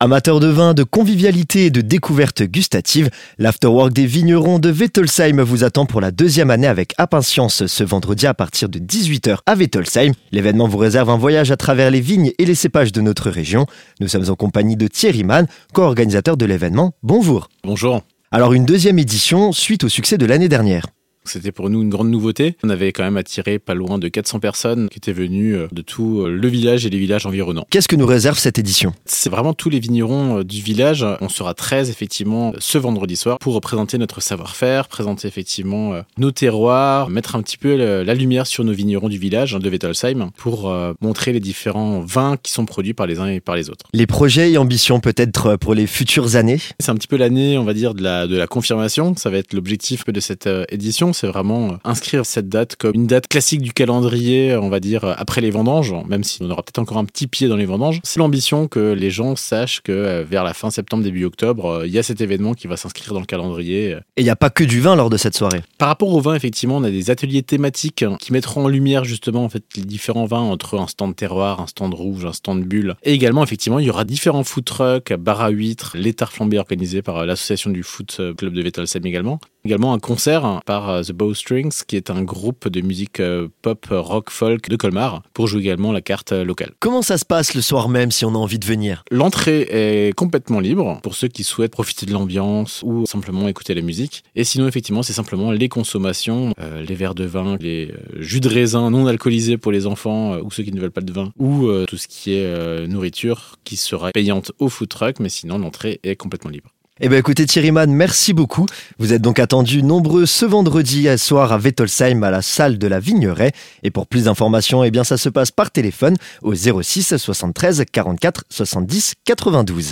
Amateurs de vin, de convivialité et de découverte gustative, l'afterwork des vignerons de Wettelsheim vous attend pour la deuxième année avec impatience ce vendredi à partir de 18h à Wettelsheim. L'événement vous réserve un voyage à travers les vignes et les cépages de notre région. Nous sommes en compagnie de Thierry Mann, co-organisateur de l'événement. Bonjour. Bonjour. Alors une deuxième édition suite au succès de l'année dernière. C'était pour nous une grande nouveauté. On avait quand même attiré pas loin de 400 personnes qui étaient venues euh, de tout euh, le village et les villages environnants. Qu'est-ce que nous réserve cette édition? C'est vraiment tous les vignerons euh, du village. On sera 13 effectivement ce vendredi soir pour représenter notre savoir-faire, présenter effectivement nos terroirs, mettre un petit peu la lumière sur nos vignerons du village hein, de Wettelsheim pour montrer les différents vins qui sont produits par les uns et par les autres. Les projets et ambitions peut-être pour les futures années? C'est un petit peu l'année, on va dire, de la, de la confirmation. Ça va être l'objectif de cette édition c'est vraiment euh, inscrire cette date comme une date classique du calendrier, on va dire, après les vendanges, même si on aura peut-être encore un petit pied dans les vendanges. C'est l'ambition que les gens sachent que euh, vers la fin septembre, début octobre, euh, il y a cet événement qui va s'inscrire dans le calendrier. Et il n'y a pas que du vin lors de cette soirée. Par rapport au vin, effectivement, on a des ateliers thématiques qui mettront en lumière justement en fait les différents vins entre un stand terroir, un stand rouge, un stand bulle. Et également, effectivement, il y aura différents food trucks, bar à huîtres, l'étard flambé organisé par l'association du foot club de Wettelsheim également. Également un concert par The Bowstrings, qui est un groupe de musique euh, pop, rock, folk de Colmar, pour jouer également la carte euh, locale. Comment ça se passe le soir même si on a envie de venir? L'entrée est complètement libre pour ceux qui souhaitent profiter de l'ambiance ou simplement écouter la musique. Et sinon, effectivement, c'est simplement les consommations, euh, les verres de vin, les jus de raisin non alcoolisés pour les enfants ou ceux qui ne veulent pas de vin, ou tout ce qui est nourriture qui sera payante au food truck, mais sinon l'entrée est complètement libre. Eh bien écoutez Thierry Mann, merci beaucoup. Vous êtes donc attendus nombreux ce vendredi soir à Wettolsheim à la salle de la Vigneraie. Et pour plus d'informations, eh bien ça se passe par téléphone au 06 73 44 70 92.